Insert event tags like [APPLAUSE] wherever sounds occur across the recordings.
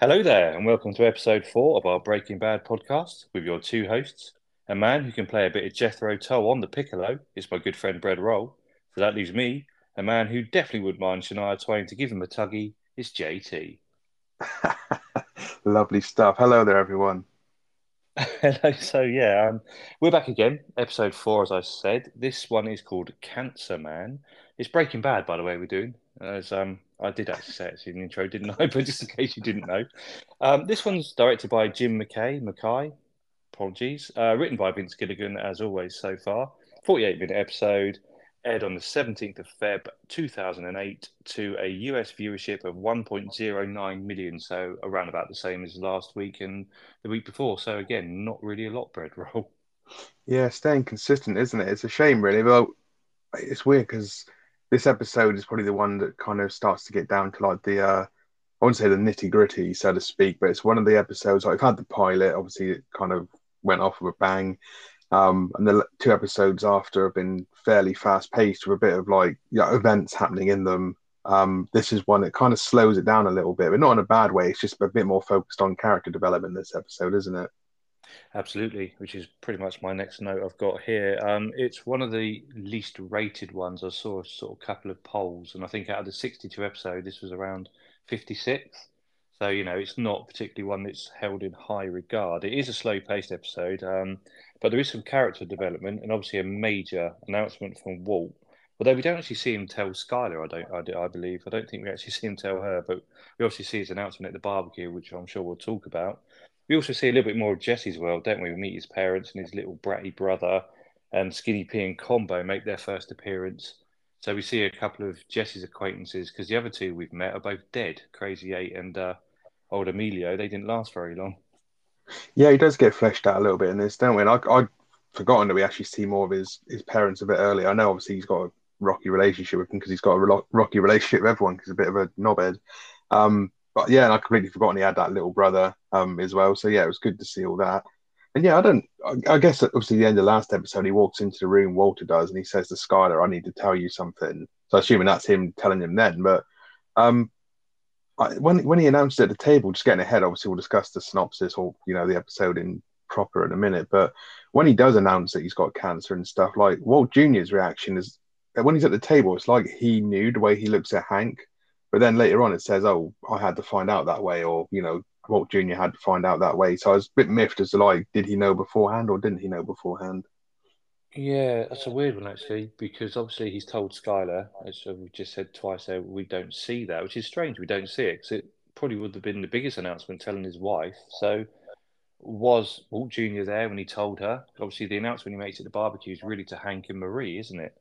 Hello there, and welcome to episode four of our Breaking Bad podcast with your two hosts. A man who can play a bit of Jethro Tull on the piccolo is my good friend Brad Roll. So that leaves me, a man who definitely would mind Shania Twain to give him a tuggy, is JT. [LAUGHS] Lovely stuff. Hello there, everyone. [LAUGHS] Hello. So yeah, um, we're back again. Episode four, as I said. This one is called Cancer Man. It's Breaking Bad, by the way. We're doing as um, I did actually say it in the intro, didn't I? [LAUGHS] But just in case you didn't know, um, this one's directed by Jim McKay. McKay, apologies. Uh, written by Vince Gilligan, as always so far. Forty-eight minute episode aired on the 17th of Feb 2008 to a US viewership of 1.09 million, so around about the same as last week and the week before. So again, not really a lot bread roll. Yeah, staying consistent, isn't it? It's a shame, really. Well, it's weird because this episode is probably the one that kind of starts to get down to like the uh, I wouldn't say the nitty gritty, so to speak, but it's one of the episodes. I've had the pilot, obviously, it kind of went off with a bang. Um, and the two episodes after have been fairly fast paced with a bit of like you know, events happening in them. Um, this is one that kind of slows it down a little bit, but not in a bad way. It's just a bit more focused on character development this episode, isn't it? Absolutely, which is pretty much my next note I've got here. Um, it's one of the least rated ones. I saw a sort of couple of polls, and I think out of the 62 episode, this was around 56. So, you know, it's not particularly one that's held in high regard. It is a slow paced episode, um, but there is some character development and obviously a major announcement from Walt. Although we don't actually see him tell Skyler, I don't, I, I believe. I don't think we actually see him tell her, but we obviously see his announcement at the barbecue, which I'm sure we'll talk about. We also see a little bit more of Jesse's world, don't we? We meet his parents and his little bratty brother and Skinny P and Combo make their first appearance. So we see a couple of Jesse's acquaintances because the other two we've met are both dead, Crazy Eight and uh, old Emilio, they didn't last very long. Yeah, he does get fleshed out a little bit in this, don't we? And I, I'd forgotten that we actually see more of his, his parents a bit earlier. I know obviously he's got a rocky relationship with him because he's got a rocky relationship with everyone because he's a bit of a knobhead. Um, but yeah, and I completely forgotten he had that little brother um, as well. So yeah, it was good to see all that. And yeah, I don't. I, I guess obviously the end of last episode, he walks into the room, Walter does, and he says to Skyler, "I need to tell you something." So assuming that's him telling him then. But um, when when he announced it at the table, just getting ahead, obviously we'll discuss the synopsis or you know the episode in proper in a minute. But when he does announce that he's got cancer and stuff, like Walt Junior's reaction is when he's at the table, it's like he knew the way he looks at Hank, but then later on it says, "Oh, I had to find out that way," or you know, Walt Junior had to find out that way. So I was a bit miffed as to like, did he know beforehand or didn't he know beforehand? Yeah, that's a weird one actually, because obviously he's told Skyler, as uh, we just said twice, there we don't see that, which is strange. We don't see it because it probably would have been the biggest announcement telling his wife. So, was Walt Junior there when he told her? Obviously, the announcement he makes at the barbecue is really to Hank and Marie, isn't it?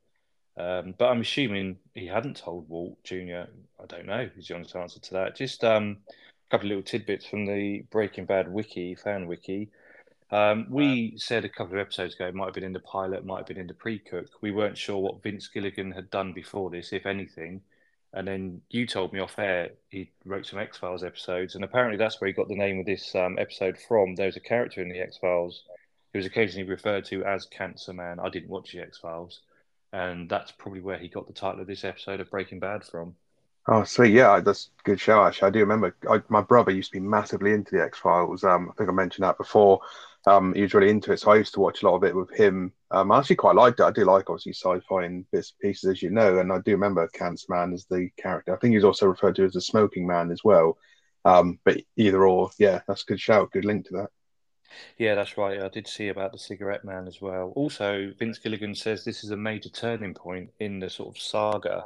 Um, but I'm assuming he hadn't told Walt Junior. I don't know. Is the honest answer to that? Just um, a couple of little tidbits from the Breaking Bad wiki, fan wiki. Um, we said a couple of episodes ago, it might have been in the pilot, might have been in the pre-cook. We weren't sure what Vince Gilligan had done before this, if anything. And then you told me off air he wrote some X Files episodes, and apparently that's where he got the name of this um, episode from. There was a character in the X Files who was occasionally referred to as Cancer Man. I didn't watch the X Files, and that's probably where he got the title of this episode of Breaking Bad from. Oh, sweet. Yeah, that's good show, actually. I do remember I, my brother used to be massively into the X Files. Um, I think I mentioned that before. Um, he was really into it. So I used to watch a lot of it with him. Um, I actually quite liked it. I do like, obviously, sci fi and bits and pieces, as you know. And I do remember Cancer Man as the character. I think he's also referred to as the smoking man as well. Um, but either or, yeah, that's a good shout. Good link to that. Yeah, that's right. I did see about the cigarette man as well. Also, Vince Gilligan says this is a major turning point in the sort of saga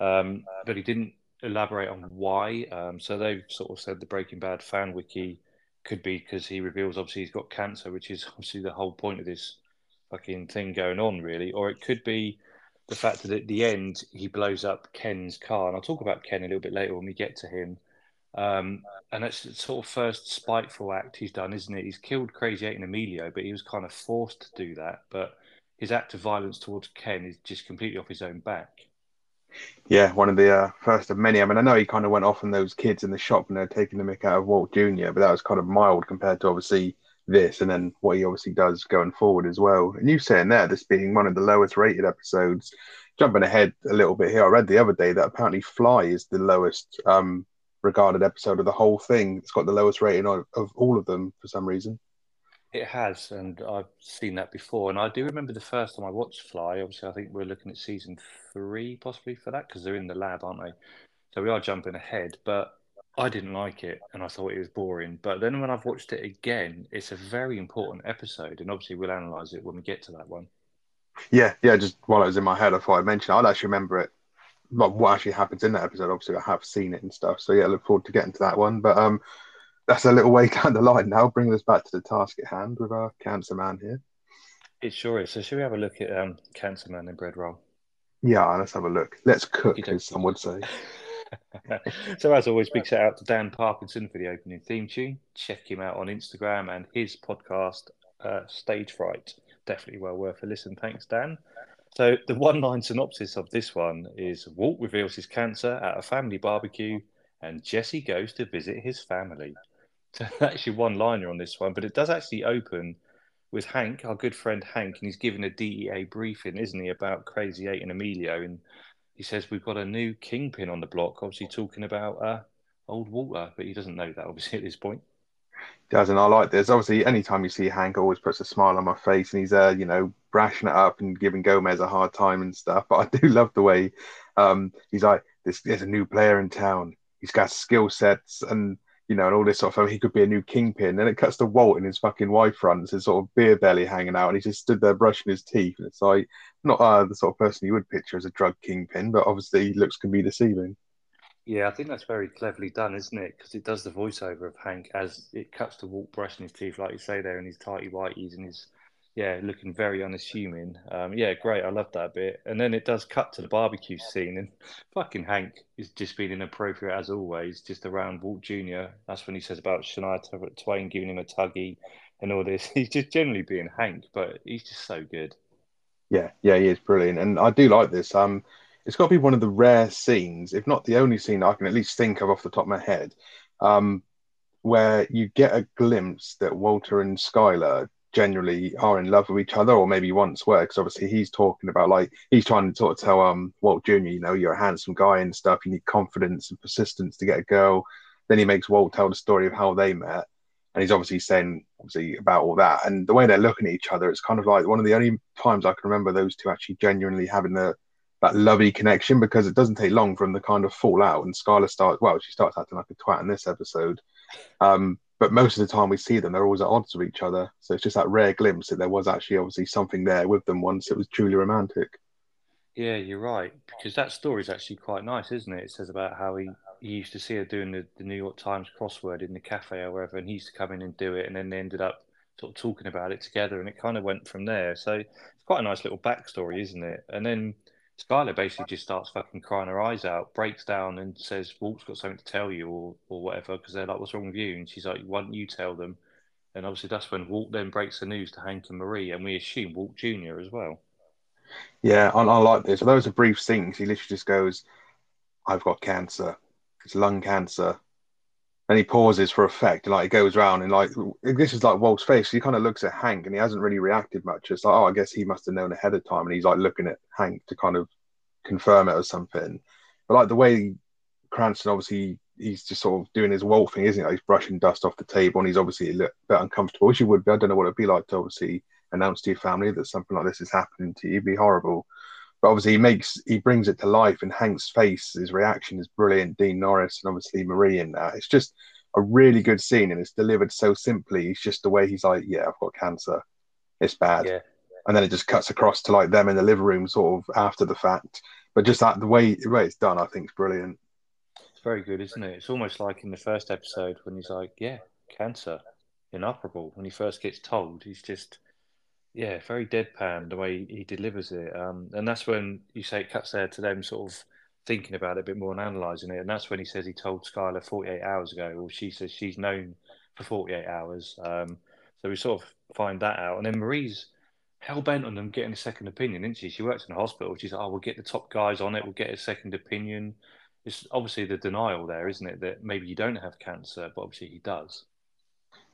um, but he didn't elaborate on why. Um, so they've sort of said the Breaking Bad fan wiki could be because he reveals obviously he's got cancer, which is obviously the whole point of this fucking thing going on, really. Or it could be the fact that at the end he blows up Ken's car, and I'll talk about Ken a little bit later when we get to him. Um, and that's the sort of first spiteful act he's done, isn't it? He's killed Crazy Eight and Emilio, but he was kind of forced to do that. But his act of violence towards Ken is just completely off his own back. Yeah, one of the uh, first of many. I mean, I know he kind of went off on those kids in the shop and they're taking the mick out of Walt Jr., but that was kind of mild compared to obviously this and then what he obviously does going forward as well. And you saying there, this being one of the lowest rated episodes. Jumping ahead a little bit here, I read the other day that apparently Fly is the lowest um, regarded episode of the whole thing. It's got the lowest rating of, of all of them for some reason. It has, and I've seen that before. And I do remember the first time I watched Fly. Obviously, I think we're looking at season three possibly for that because they're in the lab, aren't they? So we are jumping ahead. But I didn't like it, and I thought it was boring. But then when I've watched it again, it's a very important episode, and obviously we'll analyze it when we get to that one. Yeah, yeah. Just while it was in my head, I thought I'd mention. I'd actually remember it. Like what actually happens in that episode. Obviously, I have seen it and stuff. So yeah, I look forward to getting to that one. But um, that's a little way [LAUGHS] down the line now, bringing us back to the task at hand with our cancer man here. It sure is. So, should we have a look at um, Cancer Man and Bread Roll? Yeah, let's have a look. Let's cook, as some would say. [LAUGHS] so, as always, big shout out to Dan Parkinson for the opening theme tune. Check him out on Instagram and his podcast, uh, Stage Fright. Definitely well worth a listen. Thanks, Dan. So, the one line synopsis of this one is Walt reveals his cancer at a family barbecue, and Jesse goes to visit his family. So [LAUGHS] actually one liner on this one, but it does actually open with Hank, our good friend Hank, and he's given a DEA briefing, isn't he, about Crazy Eight and Emilio, and he says we've got a new kingpin on the block, obviously talking about uh, old Walter, but he doesn't know that obviously at this point. Doesn't I like this? Obviously, anytime you see Hank, always puts a smile on my face, and he's uh, you know, brashing it up and giving Gomez a hard time and stuff. But I do [LAUGHS] love the way um, he's like, "This there's a new player in town. He's got skill sets and you know, and all this sort of stuff. He could be a new kingpin. Then it cuts to Walt in his fucking Y fronts, his sort of beer belly hanging out, and he just stood there brushing his teeth. And it's like not uh, the sort of person you would picture as a drug kingpin, but obviously looks can be deceiving. Yeah, I think that's very cleverly done, isn't it? Because it does the voiceover of Hank as it cuts to Walt brushing his teeth, like you say there, in his tighty whities and his yeah, looking very unassuming. Um, yeah, great. I love that bit. And then it does cut to the barbecue scene, and [LAUGHS] fucking Hank is just being inappropriate as always, just around Walt Jr. That's when he says about Shania Twain giving him a tuggy and all this. [LAUGHS] He's just generally being Hank, but he's just so good. Yeah, yeah, he is brilliant, and I do like this. Um, it's got to be one of the rare scenes, if not the only scene I can at least think of off the top of my head, um, where you get a glimpse that Walter and Skyler genuinely are in love with each other, or maybe once were, because obviously he's talking about like he's trying to sort of tell um Walt Jr. You know, you're a handsome guy and stuff. You need confidence and persistence to get a girl. Then he makes Walt tell the story of how they met, and he's obviously saying obviously about all that. And the way they're looking at each other, it's kind of like one of the only times I can remember those two actually genuinely having the that lovey connection because it doesn't take long from the kind of fallout and Skyler starts well, she starts acting like a twat in this episode. Um, but most of the time we see them, they're always at odds with each other. So it's just that rare glimpse that there was actually obviously something there with them once it was truly romantic. Yeah, you're right. Because that story is actually quite nice, isn't it? It says about how he, he used to see her doing the, the New York Times crossword in the cafe or wherever, and he used to come in and do it, and then they ended up sort of talking about it together, and it kind of went from there. So it's quite a nice little backstory, isn't it? And then Skyler basically just starts fucking crying her eyes out, breaks down and says, Walt's got something to tell you or, or whatever, because they're like, what's wrong with you? And she's like, why don't you tell them? And obviously that's when Walt then breaks the news to Hank and Marie, and we assume Walt Jr. as well. Yeah, I, I like this. Although it's a brief scene, he literally just goes, I've got cancer. It's lung cancer. And he pauses for effect, and like he goes around and like this is like Walt's face. He kind of looks at Hank, and he hasn't really reacted much. It's like, oh, I guess he must have known ahead of time, and he's like looking at Hank to kind of confirm it or something. But like the way Cranston obviously he's just sort of doing his Walt thing, isn't he? He's brushing dust off the table, and he's obviously a little bit uncomfortable, which he would be. I don't know what it'd be like to obviously announce to your family that something like this is happening to you. It'd be horrible. But obviously, he makes he brings it to life, and Hank's face, his reaction is brilliant. Dean Norris and obviously Marie in that. Uh, it's just a really good scene, and it's delivered so simply. It's just the way he's like, "Yeah, I've got cancer. It's bad," yeah. and then it just cuts across to like them in the living room, sort of after the fact. But just that the way the way it's done, I think, is brilliant. It's very good, isn't it? It's almost like in the first episode when he's like, "Yeah, cancer, inoperable." When he first gets told, he's just yeah, very deadpan the way he delivers it. Um, and that's when you say it cuts there to them sort of thinking about it a bit more and analysing it. And that's when he says he told Skyler 48 hours ago, or she says she's known for 48 hours. Um, so we sort of find that out. And then Marie's hell bent on them getting a second opinion, isn't she? She works in a hospital. She's like, oh, we'll get the top guys on it, we'll get a second opinion. It's obviously the denial there, isn't it? That maybe you don't have cancer, but obviously he does.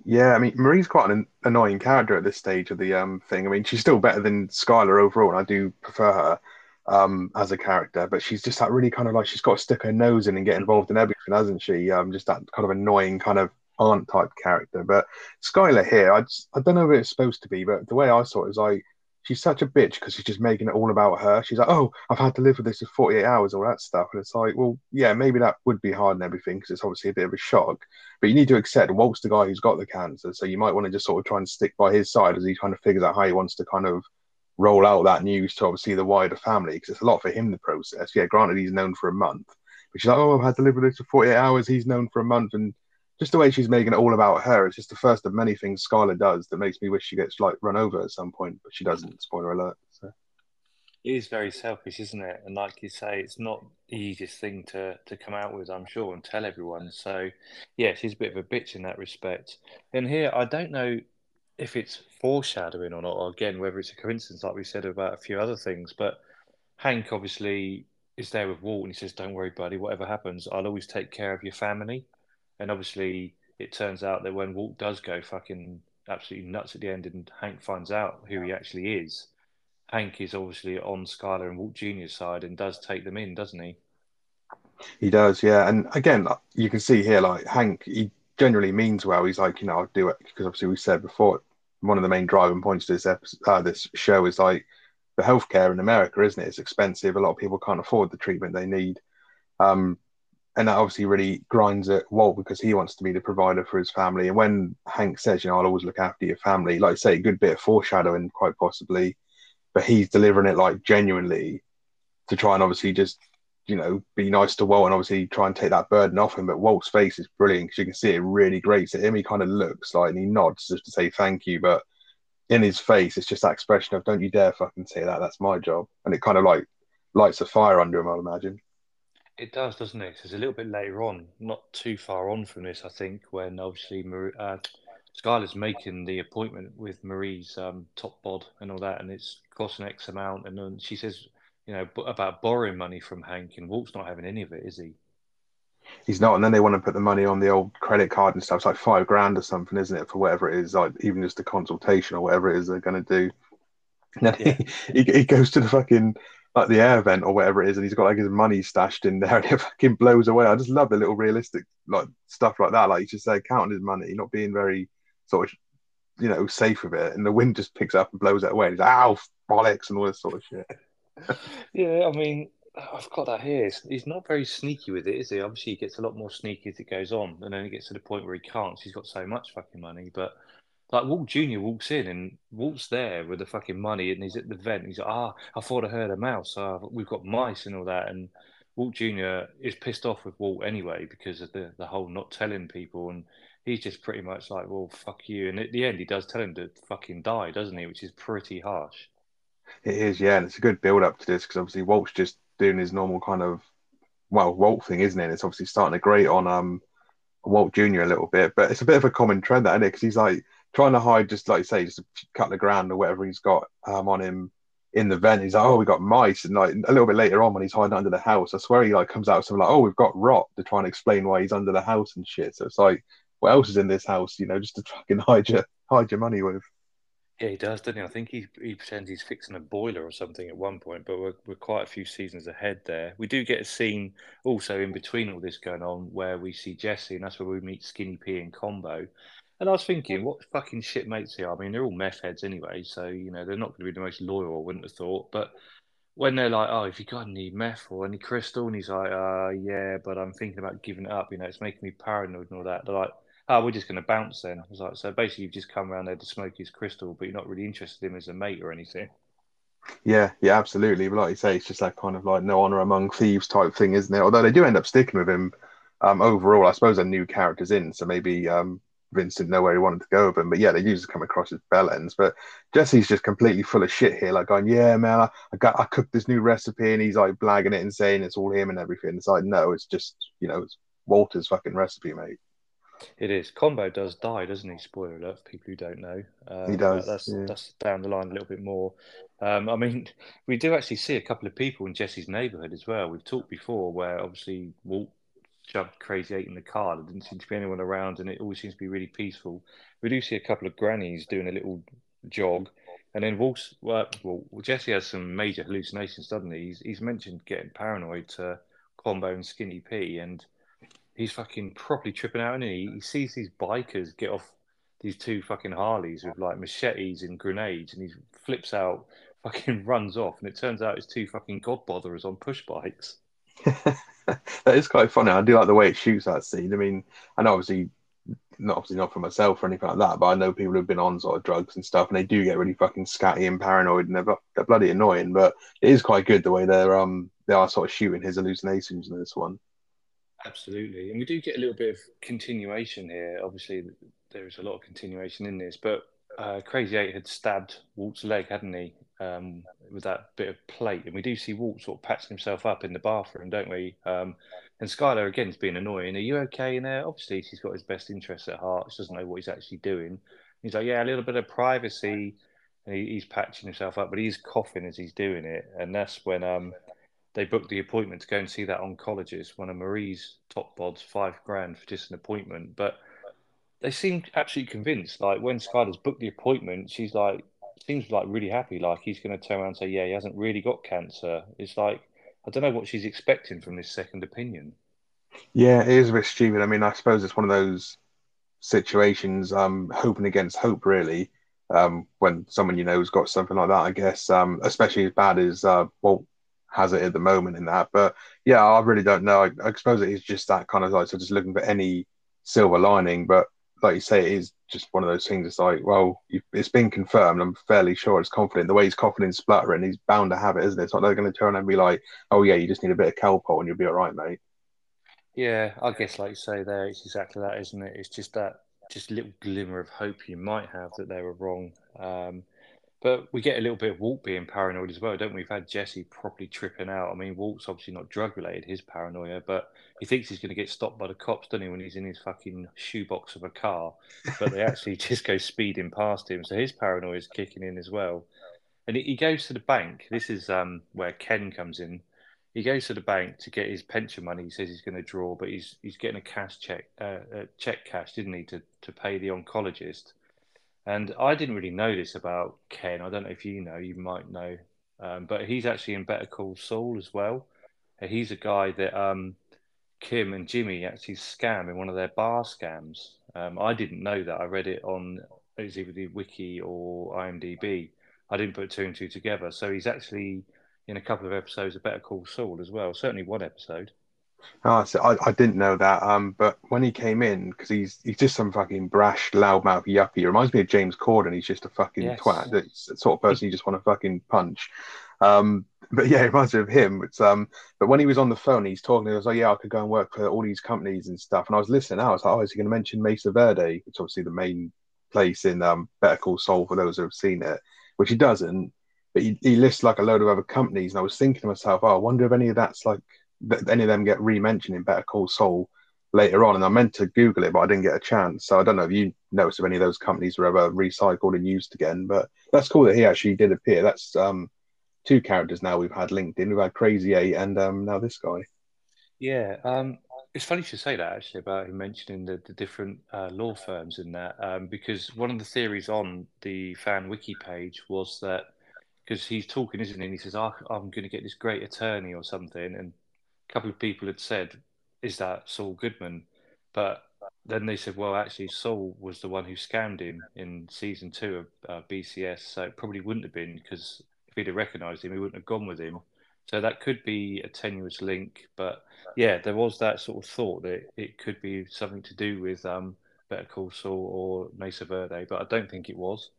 Yeah, I mean Marie's quite an annoying character at this stage of the um thing. I mean she's still better than Skyler overall, and I do prefer her. um, as a character, but she's just that really kind of like she's got to stick her nose in and get involved in everything, hasn't she? Um, just that kind of annoying kind of aunt type character. But Skyler here, I just, I don't know if it's supposed to be, but the way I saw it is like she's such a bitch because she's just making it all about her. She's like, oh, I've had to live with this for 48 hours, all that stuff. And it's like, well, yeah, maybe that would be hard and everything because it's obviously a bit of a shock. But you need to accept Walt's the guy who's got the cancer. So you might want to just sort of try and stick by his side as he kind of figures out how he wants to kind of roll out that news to obviously the wider family because it's a lot for him the process. Yeah, granted, he's known for a month. But she's like, oh, I've had to live with this for 48 hours. He's known for a month. And just the way she's making it all about her. It's just the first of many things Skyler does that makes me wish she gets like run over at some point, but she doesn't. Spoiler alert. So. It is very selfish, isn't it? And like you say, it's not the easiest thing to to come out with, I'm sure, and tell everyone. So, yeah, she's a bit of a bitch in that respect. And here, I don't know if it's foreshadowing or not, or again, whether it's a coincidence, like we said about a few other things. But Hank obviously is there with Walt, and he says, "Don't worry, buddy. Whatever happens, I'll always take care of your family." And obviously, it turns out that when Walt does go fucking absolutely nuts at the end and Hank finds out who he actually is, Hank is obviously on Skyler and Walt Jr.'s side and does take them in, doesn't he? He does, yeah. And again, you can see here, like Hank, he generally means well. He's like, you know, I'll do it because obviously we said before, one of the main driving points to this episode, uh, this show is like the healthcare in America, isn't it? It's expensive. A lot of people can't afford the treatment they need. Um, and that obviously really grinds at Walt because he wants to be the provider for his family. And when Hank says, you know, I'll always look after your family, like I say, a good bit of foreshadowing, quite possibly, but he's delivering it like genuinely to try and obviously just, you know, be nice to Walt and obviously try and take that burden off him. But Walt's face is brilliant because you can see it really grates at him. He kind of looks like and he nods just to say thank you, but in his face, it's just that expression of "Don't you dare fucking say that. That's my job," and it kind of like lights a fire under him. I'd imagine. It does, doesn't it? Because it's a little bit later on, not too far on from this, I think, when obviously Marie, uh, Skyler's making the appointment with Marie's um, top bod and all that, and it's costing X amount. And then she says, you know, about borrowing money from Hank, and Walt's not having any of it, is he? He's not. And then they want to put the money on the old credit card and stuff. It's like five grand or something, isn't it, for whatever it is, like even just a consultation or whatever it is they're going to do. And then yeah. he, he goes to the fucking like the air vent or whatever it is, and he's got like his money stashed in there, [LAUGHS] and it fucking blows away. I just love the little realistic like stuff like that. Like you just say, counting his money, not being very sort of you know safe with it, and the wind just picks up and blows it away. And he's like, ow, bollocks, and all this sort of shit. [LAUGHS] yeah, I mean, I've got that here. He's not very sneaky with it, is he? Obviously, he gets a lot more sneaky as it goes on, and then he gets to the point where he can't. he's got so much fucking money, but like Walt Junior walks in and Walt's there with the fucking money, and he's at the vent. He's like, "Ah, I thought I heard a mouse. Uh, we've got mice and all that." And Walt Junior is pissed off with Walt anyway because of the the whole not telling people, and he's just pretty much like, "Well, fuck you." And at the end, he does tell him to fucking die, doesn't he? Which is pretty harsh. It is, yeah, and it's a good build up to this because obviously Walt's just doing his normal kind of well Walt thing, isn't it? It's obviously starting to grate on um Walt Junior a little bit, but it's a bit of a common trend, that isn't it? Because he's like trying to hide, just like you say, just a couple of grand or whatever he's got um, on him in the vent. He's like, oh, we got mice, and like a little bit later on when he's hiding under the house, I swear he like comes out with something like, oh, we've got rot to try and explain why he's under the house and shit. So it's like, what else is in this house? You know, just to fucking hide your hide your money with. Yeah, he does, doesn't he? I think he he pretends he's fixing a boiler or something at one point, but we're we're quite a few seasons ahead there. We do get a scene also in between all this going on where we see Jesse, and that's where we meet Skinny P and Combo. And I was thinking, what fucking shit mates they are. I mean, they're all meth heads anyway, so you know they're not going to be the most loyal. I wouldn't have thought. But when they're like, "Oh, if you got any meth or any crystal," and he's like, "Uh, yeah, but I'm thinking about giving it up. You know, it's making me paranoid and all that." They're like, "Oh, we're just going to bounce then." I was like, "So basically, you've just come around there to smoke his crystal, but you're not really interested in him as a mate or anything." Yeah, yeah, absolutely. But like you say, it's just that kind of like no honor among thieves type thing, isn't it? Although they do end up sticking with him um, overall. I suppose they're new characters in, so maybe um, Vince didn't know where he wanted to go with him. But yeah, they usually come across as bell ends. But Jesse's just completely full of shit here, like going, Yeah, man, I, I got I cooked this new recipe and he's like blagging it and saying it's all him and everything. It's like, no, it's just, you know, it's Walter's fucking recipe, mate. It is. Combo does die, doesn't he? Spoiler alert for people who don't know. Um, he does. That's yeah. that's down the line a little bit more. Um, I mean, [LAUGHS] we do actually see a couple of people in Jesse's neighbourhood as well. We've talked before where obviously Walt shoved Crazy Eight in the car. There didn't seem to be anyone around, and it always seems to be really peaceful. We do see a couple of grannies doing a little jog, And then Wolf's, well, well, Jesse has some major hallucinations, he? He's, he's mentioned getting paranoid to Combo and Skinny P, and he's fucking properly tripping out, and he? he sees these bikers get off these two fucking Harleys with like machetes and grenades, and he flips out, fucking [LAUGHS] runs off, and it turns out it's two fucking god botherers on push bikes. [LAUGHS] that is quite funny. I do like the way it shoots that scene. I mean, I know obviously, not obviously not for myself or anything like that, but I know people who've been on sort of drugs and stuff, and they do get really fucking scatty and paranoid, and they're, they're bloody annoying. But it is quite good the way they're um they are sort of shooting his hallucinations in this one. Absolutely, and we do get a little bit of continuation here. Obviously, there is a lot of continuation in this, but uh, Crazy Eight had stabbed Walt's leg, hadn't he, um, with that bit of plate? And we do see Walt sort of patching himself up in the bathroom, don't we? Um, and again is being annoying. Are you okay in there? Obviously, she's got his best interests at heart. She doesn't know what he's actually doing. He's like, yeah, a little bit of privacy. And he, he's patching himself up, but he's coughing as he's doing it. And that's when um, they booked the appointment to go and see that oncologist. One of Marie's top bods, five grand for just an appointment. But they seem absolutely convinced. Like when Skyler's booked the appointment, she's like, seems like really happy. Like he's going to turn around and say, yeah, he hasn't really got cancer. It's like, I don't know what she's expecting from this second opinion. Yeah, it is a bit stupid. I mean, I suppose it's one of those situations, um, hoping against hope, really. Um, when someone you know has got something like that, I guess, um, especially as bad as uh, Walt has it at the moment in that. But yeah, I really don't know. I, I suppose it is just that kind of like so just looking for any silver lining. But like you say, it is just one of those things. It's like, well, it's been confirmed. I'm fairly sure it's confident. The way he's coughing and spluttering, he's bound to have it, isn't it? It's not they're going to turn and be like, oh yeah, you just need a bit of Calpol and you'll be all right, mate. Yeah, I guess like you say there, it's exactly that, isn't it? It's just that just little glimmer of hope you might have that they were wrong. Um, but we get a little bit of Walt being paranoid as well, don't we? We've had Jesse properly tripping out. I mean, Walt's obviously not drug related, his paranoia, but he thinks he's going to get stopped by the cops, doesn't he, when he's in his fucking shoebox of a car? But they [LAUGHS] actually just go speeding past him. So his paranoia is kicking in as well. And he goes to the bank. This is um, where Ken comes in. He goes to the bank to get his pension money. He says he's going to draw, but he's he's getting a cash check, uh, a check cash, didn't he, to, to pay the oncologist. And I didn't really know this about Ken. I don't know if you know, you might know. Um, but he's actually in Better Call Saul as well. He's a guy that um, Kim and Jimmy actually scam in one of their bar scams. Um, I didn't know that. I read it on it was either the wiki or IMDb. I didn't put two and two together. So he's actually in a couple of episodes of Better Call Saul as well. Certainly one episode. Oh, so I, I didn't know that. Um, but when he came in, because he's he's just some fucking brash, loudmouth yuppie. He reminds me of James Corden. He's just a fucking yes. twat. the sort of person you just want to fucking punch. Um, but [LAUGHS] yeah, it reminds me of him. It's um, but when he was on the phone, he's talking. He was like, "Yeah, I could go and work for all these companies and stuff." And I was listening. I was like, "Oh, is he going to mention Mesa Verde?" Which obviously the main place in um, Better Call Saul for those who have seen it, which he doesn't. But he, he lists like a load of other companies, and I was thinking to myself, "Oh, I wonder if any of that's like any of them get re-mentioned in Better Call Saul later on. And I meant to Google it, but I didn't get a chance. So I don't know if you noticed if any of those companies were ever recycled and used again. But that's cool that he actually did appear. That's um, two characters now we've had linked in. We've had Crazy Eight and um, now this guy. Yeah, um, it's funny to say that actually about him mentioning the, the different uh, law firms in that um, because one of the theories on the fan wiki page was that because he's talking, isn't he? And he says, oh, "I'm going to get this great attorney or something," and couple of people had said, "Is that Saul Goodman?" But then they said, "Well, actually, Saul was the one who scammed him in season two of uh, BCS, so it probably wouldn't have been because if he'd have recognised him, he wouldn't have gone with him." So that could be a tenuous link, but yeah, there was that sort of thought that it could be something to do with um, Better Call Saul or Mesa Verde, but I don't think it was.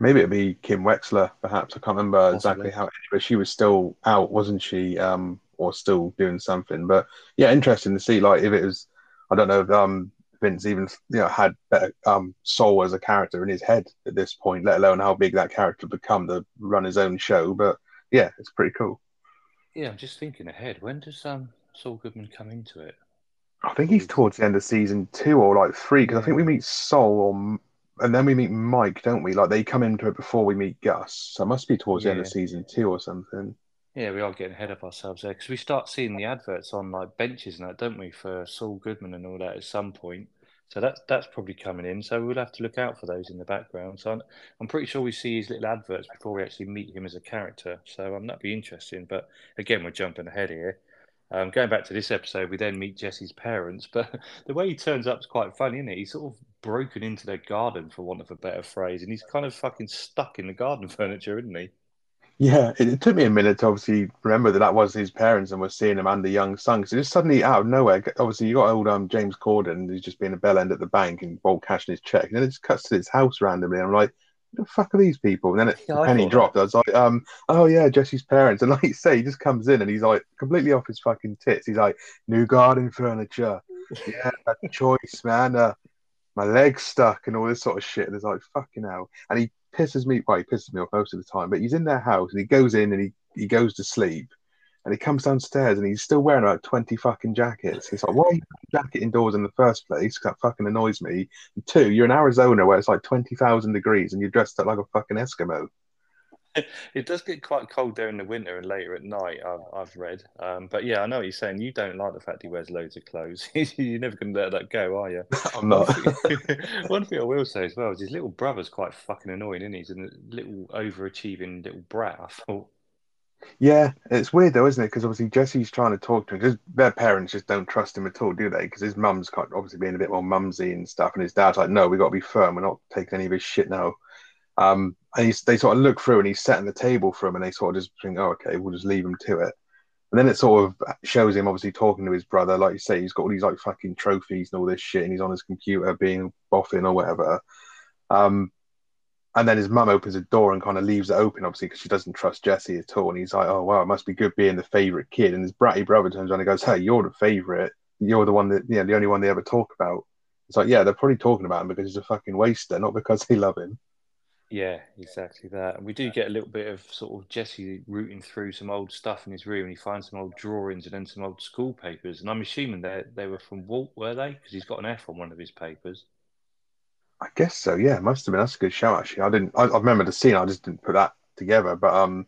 Maybe it'd be Kim Wexler, perhaps. I can't remember Possibly. exactly how, but she was still out, wasn't she? Um, or still doing something. But yeah, interesting to see like if it was I don't know if um Vince even you know had better um Saul as a character in his head at this point, let alone how big that character become to run his own show. But yeah, it's pretty cool. Yeah, I'm just thinking ahead. When does um Saul Goodman come into it? I think he's towards the end of season two or like three because I think we meet Saul or and then we meet Mike, don't we? Like they come into it before we meet Gus, so it must be towards yeah. the end of season two or something. Yeah, we are getting ahead of ourselves there because we start seeing the adverts on like benches and that, don't we, for Saul Goodman and all that at some point. So that's that's probably coming in. So we'll have to look out for those in the background. So I'm, I'm pretty sure we see his little adverts before we actually meet him as a character. So um, that'd be interesting. But again, we're jumping ahead here. Um, going back to this episode, we then meet Jesse's parents, but [LAUGHS] the way he turns up is quite funny, isn't it? He's sort of broken into their garden, for want of a better phrase, and he's kind of fucking stuck in the garden [LAUGHS] furniture, isn't he? Yeah, it, it took me a minute to obviously remember that that was his parents and we're seeing him and the young son. Because just suddenly out of nowhere, obviously you got old um, James Corden, who's just being a bell end at the bank and Walt cashing his check. And then it just cuts to his house randomly. And I'm like, Who the fuck are these people? And then it, Yeah, penny dropped. I was like, um, oh yeah, Jesse's parents. And [LAUGHS] like you say, he just comes in and he's like completely off his fucking tits. He's like, new garden furniture. Yeah, bad [LAUGHS] choice, man. Uh, my leg's stuck and all this sort of shit. And it's like, fucking hell. And he pisses me, well, he pisses me off most of the time, but he's in their house and he goes in and he, he goes to sleep. And he comes downstairs and he's still wearing about 20 fucking jackets. It's like, why are you jacket indoors in the first place? 'Cause that fucking annoys me. And two, you're in Arizona where it's like 20,000 degrees and you're dressed up like a fucking Eskimo. [LAUGHS] It does get quite cold there in the winter and later at night. I've, I've read, um, but yeah, I know what you're saying. You don't like the fact he wears loads of clothes. [LAUGHS] you're never going to let that go, are you? [LAUGHS] I'm not. One thing I will say as well is his little brother's quite fucking annoying, isn't he? He's a little overachieving little brat. I thought. Yeah, it's weird though, isn't it? Because obviously Jesse's trying to talk to him because their parents just don't trust him at all, do they? Because his mum's quite obviously being a bit more mumsy and stuff, and his dad's like, "No, we got to be firm. We're not taking any of his shit now." Um, and he's, they sort of look through and he's setting the table for him, and they sort of just think, "Oh, okay, we'll just leave him to it." And then it sort of shows him obviously talking to his brother, like you say, he's got all these like fucking trophies and all this shit, and he's on his computer being boffin or whatever. Um, and then his mum opens a door and kind of leaves it open, obviously, because she doesn't trust Jesse at all. And he's like, "Oh wow, it must be good being the favorite kid." And his bratty brother turns around and goes, "Hey, you're the favorite. You're the one that, yeah, the only one they ever talk about." It's like, yeah, they're probably talking about him because he's a fucking waster, not because they love him. Yeah, exactly that. And we do get a little bit of sort of Jesse rooting through some old stuff in his room, and he finds some old drawings and then some old school papers. And I'm assuming they they were from Walt, were they? Because he's got an F on one of his papers. I guess so. Yeah, must have been. That's a good show, actually. I didn't. I, I remember the scene. I just didn't put that together. But um,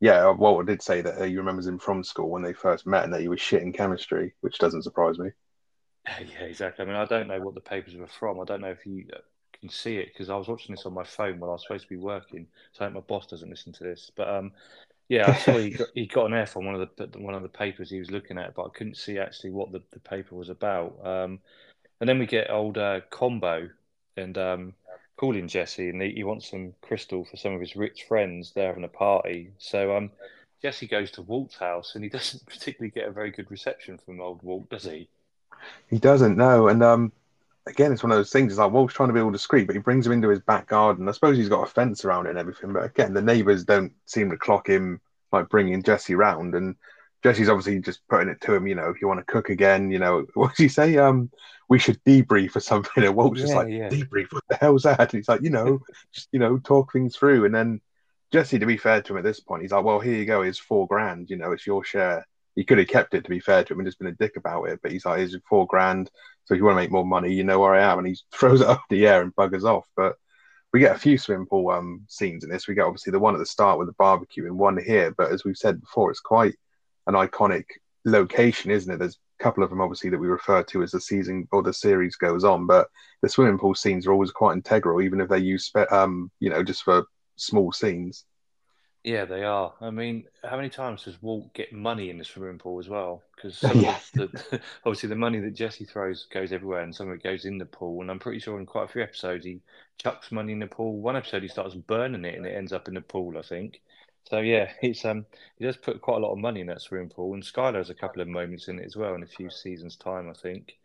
yeah, Walter did say that uh, he remembers him from school when they first met, and that he was shit in chemistry, which doesn't surprise me. [LAUGHS] Yeah, exactly. I mean, I don't know what the papers were from. I don't know if you uh, can see it because I was watching this on my phone while I was supposed to be working. So I hope my boss doesn't listen to this. But um, yeah, I saw he got, he got an F on one of the one of the papers he was looking at, but I couldn't see actually what the, the paper was about. Um, and then we get old uh, Combo and um, calling Jesse, and he, he wants some crystal for some of his rich friends. They're having a party, so um, Jesse goes to Walt's house, and he [LAUGHS] doesn't particularly get a very good reception from old Walt, does he? He doesn't know, and um, again, it's one of those things. It's like Walt's trying to be all discreet, but he brings him into his back garden. I suppose he's got a fence around it and everything, but again, the neighbours don't seem to clock him like bringing Jesse round, and Jesse's obviously just putting it to him. You know, if you want to cook again, you know, [LAUGHS] what did he say? Um, we should debrief or something. And just Yeah, like yeah. debrief. What the hell's that? And he's like, you know, [LAUGHS] just you know, talk things through. And then Jesse, to be fair to him at this point, he's like, well, here you go. Here's four grand. You know, it's your share. He could have kept it to be fair to him and just been a dick about it. But he's like, here's four grand. So if you want to make more money, you know where I am. And he throws it [LAUGHS] up the air and buggers off. But we get a few swimming pool um, scenes in this. We get obviously the one at the start with the barbecue and one here. But as we've said before, it's quite an iconic location, isn't it? There's a couple of them obviously that we refer to as the season or the series goes on, but the swimming pool scenes are always quite integral, even if they use um, you know, just for small scenes. Yeah, they are. I mean, how many times does Walt get money in the swimming pool as well? Because [LAUGHS] some Yeah. of the, [LAUGHS] obviously the money that Jesse throws goes everywhere, and some of it goes in the pool. And I'm pretty sure in quite a few episodes he chucks money in the pool. One episode he starts burning it, and it ends up in the pool. I think. So yeah, it's um he does put quite a lot of money in that swimming pool, and Skyler has a couple of moments in it as well in a few seasons' time, I think.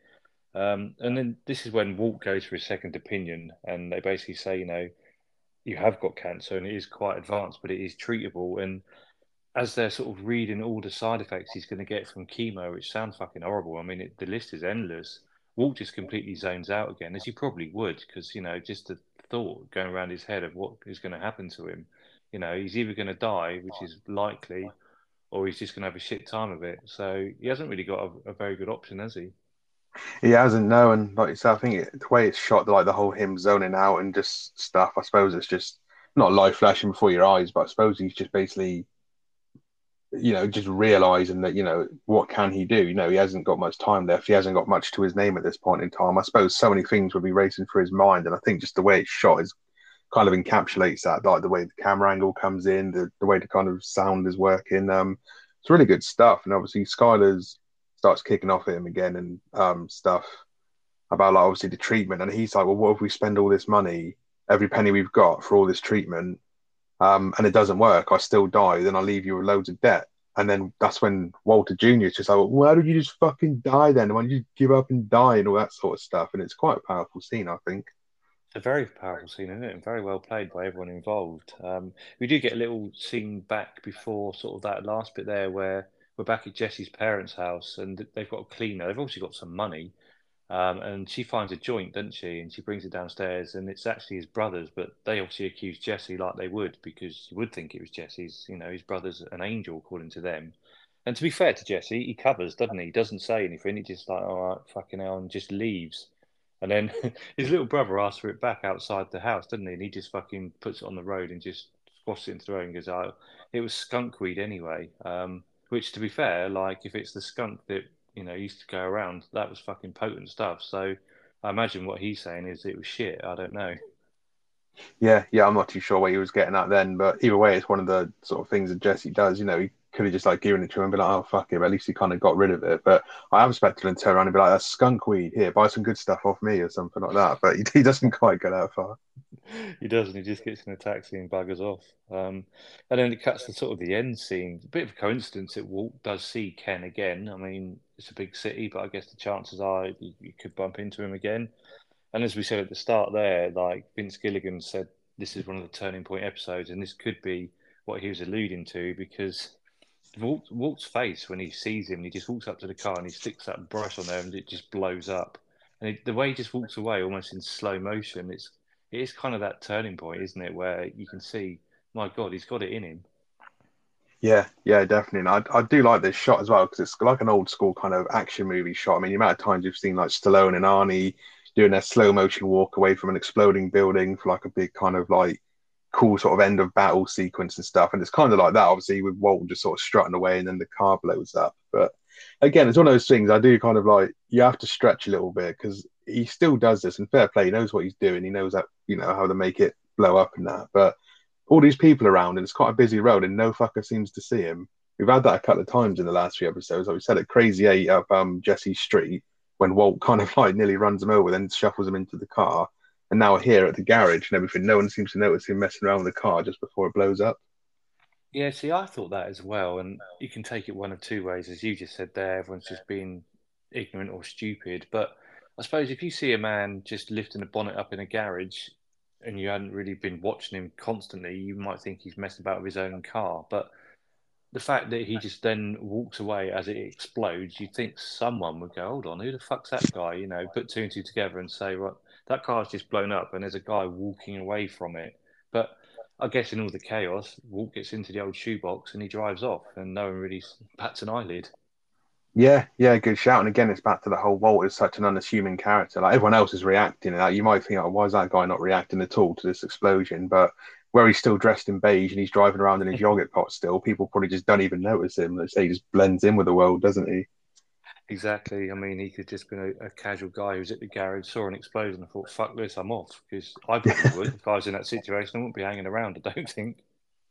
Um, and then this is when Walt goes for his second opinion, and they basically say, you know, you have got cancer and it is quite advanced, but it is treatable. And as they're sort of reading all the side effects he's going to get from chemo, which sounds fucking horrible. I mean, it, the list is endless. Walt just completely zones out again, as he probably would, because, you know, just the thought going around his head of what is going to happen to him. You know, he's either going to die, which is likely, or he's just going to have a shit time of it. So he hasn't really got a, a very good option, has he? He hasn't no, and like I think it, the way it's shot, like the whole him zoning out and just stuff. I suppose it's just not life flashing before your eyes, but I suppose he's just basically you know, just realizing that, you know, what can he do? You know, he hasn't got much time left. He hasn't got much to his name at this point in time. I suppose so many things would be racing through his mind. And I think just the way it's shot is kind of encapsulates that, like the way the camera angle comes in, the, the way the kind of sound is working. Um, it's really good stuff. And obviously, Skyler's starts kicking off at him again and um, stuff about like obviously the treatment. And he's like, well, what if we spend all this money, every penny we've got for all this treatment, um, and it doesn't work? I still die. Then I leave you with loads of debt. And then that's when Walter Jr. is just like, well, why don't you just fucking die then? Why don't you give up and die and all that sort of stuff? And it's quite a powerful scene, I think. It's a very powerful scene, isn't it? And very well played by everyone involved. Um, we do get a little scene back before sort of that last bit there where we're back at Jesse's parents' house and they've got a cleaner. They've obviously got some money. Um, and she finds a joint, doesn't she? And she brings it downstairs, and it's actually his brother's. But they obviously accuse Jesse like they would because you would think it was Jesse's. You know, his brother's an angel, according to them. And to be fair to Jesse, he covers, doesn't he? He doesn't say anything. He just like, all right, fucking hell, and just leaves. And then [LAUGHS] his little brother asks for it back outside the house, doesn't he? And he just fucking puts it on the road and just squashes it into the road and goes, oh, it was skunk weed anyway. Um, which, to be fair, like if it's the skunk that you know used to go around, that was fucking potent stuff. So I imagine what he's saying is it was shit. I don't know. Yeah, yeah, I'm not too sure what he was getting at then, but either way, it's one of the sort of things that Jesse does. You know, he could have just like given it to him and be like, "Oh fuck it," but at least he kind of got rid of it. But I have expected him to turn around and be like, "That's skunk weed. Here, buy some good stuff off me or something like that." But he, he doesn't quite go that far he doesn't. He just gets in a taxi and buggers off. Um, and then it cuts to sort of the end scene. A bit of a coincidence that Walt does see Ken again. I mean, it's a big city, but I guess the chances are you, you could bump into him again. And as we said at the start there, like Vince Gilligan said, this is one of the turning point episodes, and this could be what he was alluding to because Walt, Walt's face when he sees him, he just walks up to the car and he sticks that brush on there and it just blows up. And it, the way he just walks away almost in slow motion, it's it is kind of that turning point, isn't it, where you can see, my God, he's got it in him. Yeah, yeah, definitely. And I, I do like this shot as well because it's like an old school kind of action movie shot. I mean, the amount of times you've seen like Stallone and Arnie doing their slow motion walk away from an exploding building for like a big kind of like cool sort of end of battle sequence and stuff. And it's kind of like that, obviously, with Walt just sort of strutting away and then the car blows up. But again, it's one of those things I do kind of like, you have to stretch a little bit because he still does this and fair play. He knows what he's doing. He knows that, you know, how to make it blow up and that. But all these people around and it's quite a busy road and no fucker seems to see him. We've had that a couple of times in the last few episodes. Like we said at Crazy Eight up um, Jesse Street when Walt kind of like nearly runs him over, then shuffles him into the car. And now here at the garage and everything, no one seems to notice him messing around with the car just before it blows up. Yeah, see, I thought that as well. And you can take it one of two ways. As you just said there, everyone's just being ignorant or stupid. But I suppose if you see a man just lifting a bonnet up in a garage and you hadn't really been watching him constantly, you might think he's messing about with his own car. But the fact that he just then walks away as it explodes, you'd think someone would go, Hold on, who the fuck's that guy? You know, put two and two together and say, Right, that car's just blown up and there's a guy walking away from it. But I guess in all the chaos, Walt gets into the old shoebox and he drives off and no one really bats an eyelid. Yeah, yeah, good shout. And again, it's back to the whole Walt is such an unassuming character. Like everyone else is reacting. Like you might think, oh, why is that guy not reacting at all to this explosion? But where he's still dressed in beige and he's driving around in his [LAUGHS] yogurt pot still, people probably just don't even notice him. Let's say he just blends in with the world, doesn't he? Exactly. I mean, he could just been a, a casual guy who was at the garage, saw an explosion, and thought, "Fuck this, I'm off." Because I [LAUGHS] probably would if I was in that situation. I wouldn't be hanging around. I don't think.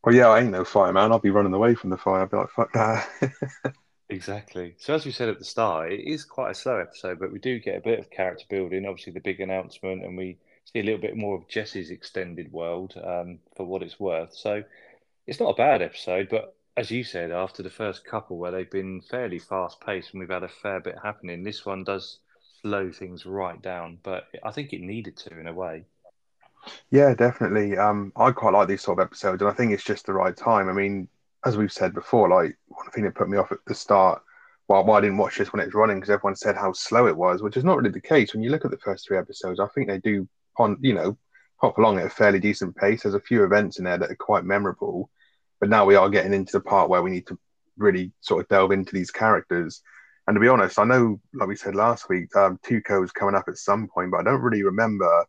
Well, yeah, I ain't no fireman. I'd be running away from the fire. I'd be like, "Fuck that." [LAUGHS] Exactly. So as we said at the start, it is quite a slow episode, but we do get a bit of character building. Obviously, the big announcement, and we see a little bit more of Jesse's extended world um, for what it's worth. So it's not a bad episode, but as you said, after the first couple where they've been fairly fast paced and we've had a fair bit happening, this one does slow things right down. But I think it needed to in a way. Yeah, definitely. Um, I quite like these sort of episodes, and I think it's just the right time. I mean, as we've said before, like one thing that put me off at the start, why I didn't watch this when it was running, because everyone said how slow it was, which is not really the case. When you look at the first three episodes, I think they do, on you know, hop along at a fairly decent pace. There's a few events in there that are quite memorable, but now we are getting into the part where we need to really sort of delve into these characters. And to be honest, I know, like we said last week, um, Tuco's coming up at some point, but I don't really remember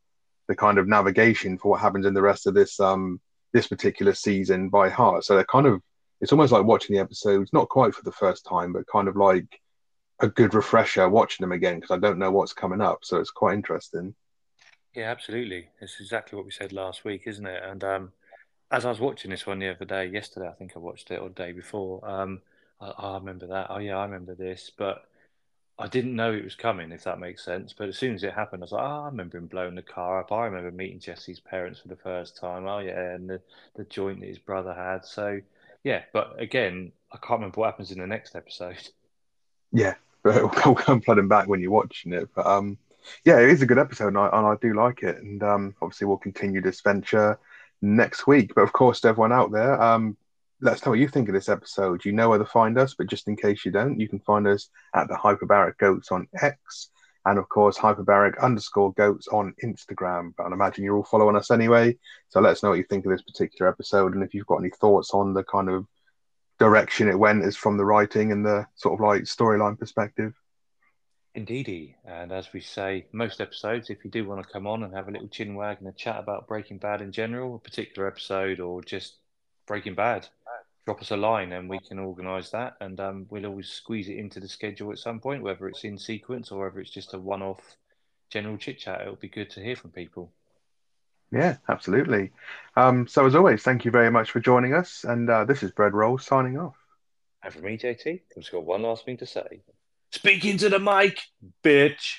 the kind of navigation for what happens in the rest of this um, this particular season by heart. So they're kind of it's almost like watching the episodes, not quite for the first time, but kind of like a good refresher watching them again because I don't know what's coming up. So it's quite interesting. Yeah, absolutely. It's exactly what we said last week, isn't it? And um, as I was watching this one the other day, yesterday, I think I watched it or the day before. Um, I, I remember that. Oh yeah, I remember this, but I didn't know it was coming, if that makes sense. But as soon as it happened, I was like, oh, I remember him blowing the car up. I remember meeting Jesse's parents for the first time. Oh yeah, and the the joint that his brother had. So yeah, but again, I can't remember what happens in the next episode. [LAUGHS] Yeah, but we'll come flooding back when you're watching it. But um, yeah, it is a good episode, and I, and I do like it. And um, obviously, we'll continue this venture next week. But of course, to everyone out there, um, let us know what you think of this episode. You know where to find us, but just in case you don't, you can find us at the Hyperbaric Goats on X, and of course, Hyperbaric underscore Goats on Instagram. But I imagine you're all following us anyway. So let us know what you think of this particular episode, and if you've got any thoughts on the kind of direction it went as from the writing and the sort of like storyline perspective. Indeedy. And as we say, most episodes, if you do want to come on and have a little chin wag and a chat about Breaking Bad in general, a particular episode, or just Breaking Bad, drop us a line and we can organise that. And um, we'll always squeeze it into the schedule at some point, whether it's in sequence or whether it's just a one off general chit chat. It'll be good to hear from people. Yeah, absolutely. Um, so, as always, thank you very much for joining us. And uh, this is Bread Roll signing off. And for me, JT, I've just got one last thing to say. Speak to the mic, bitch.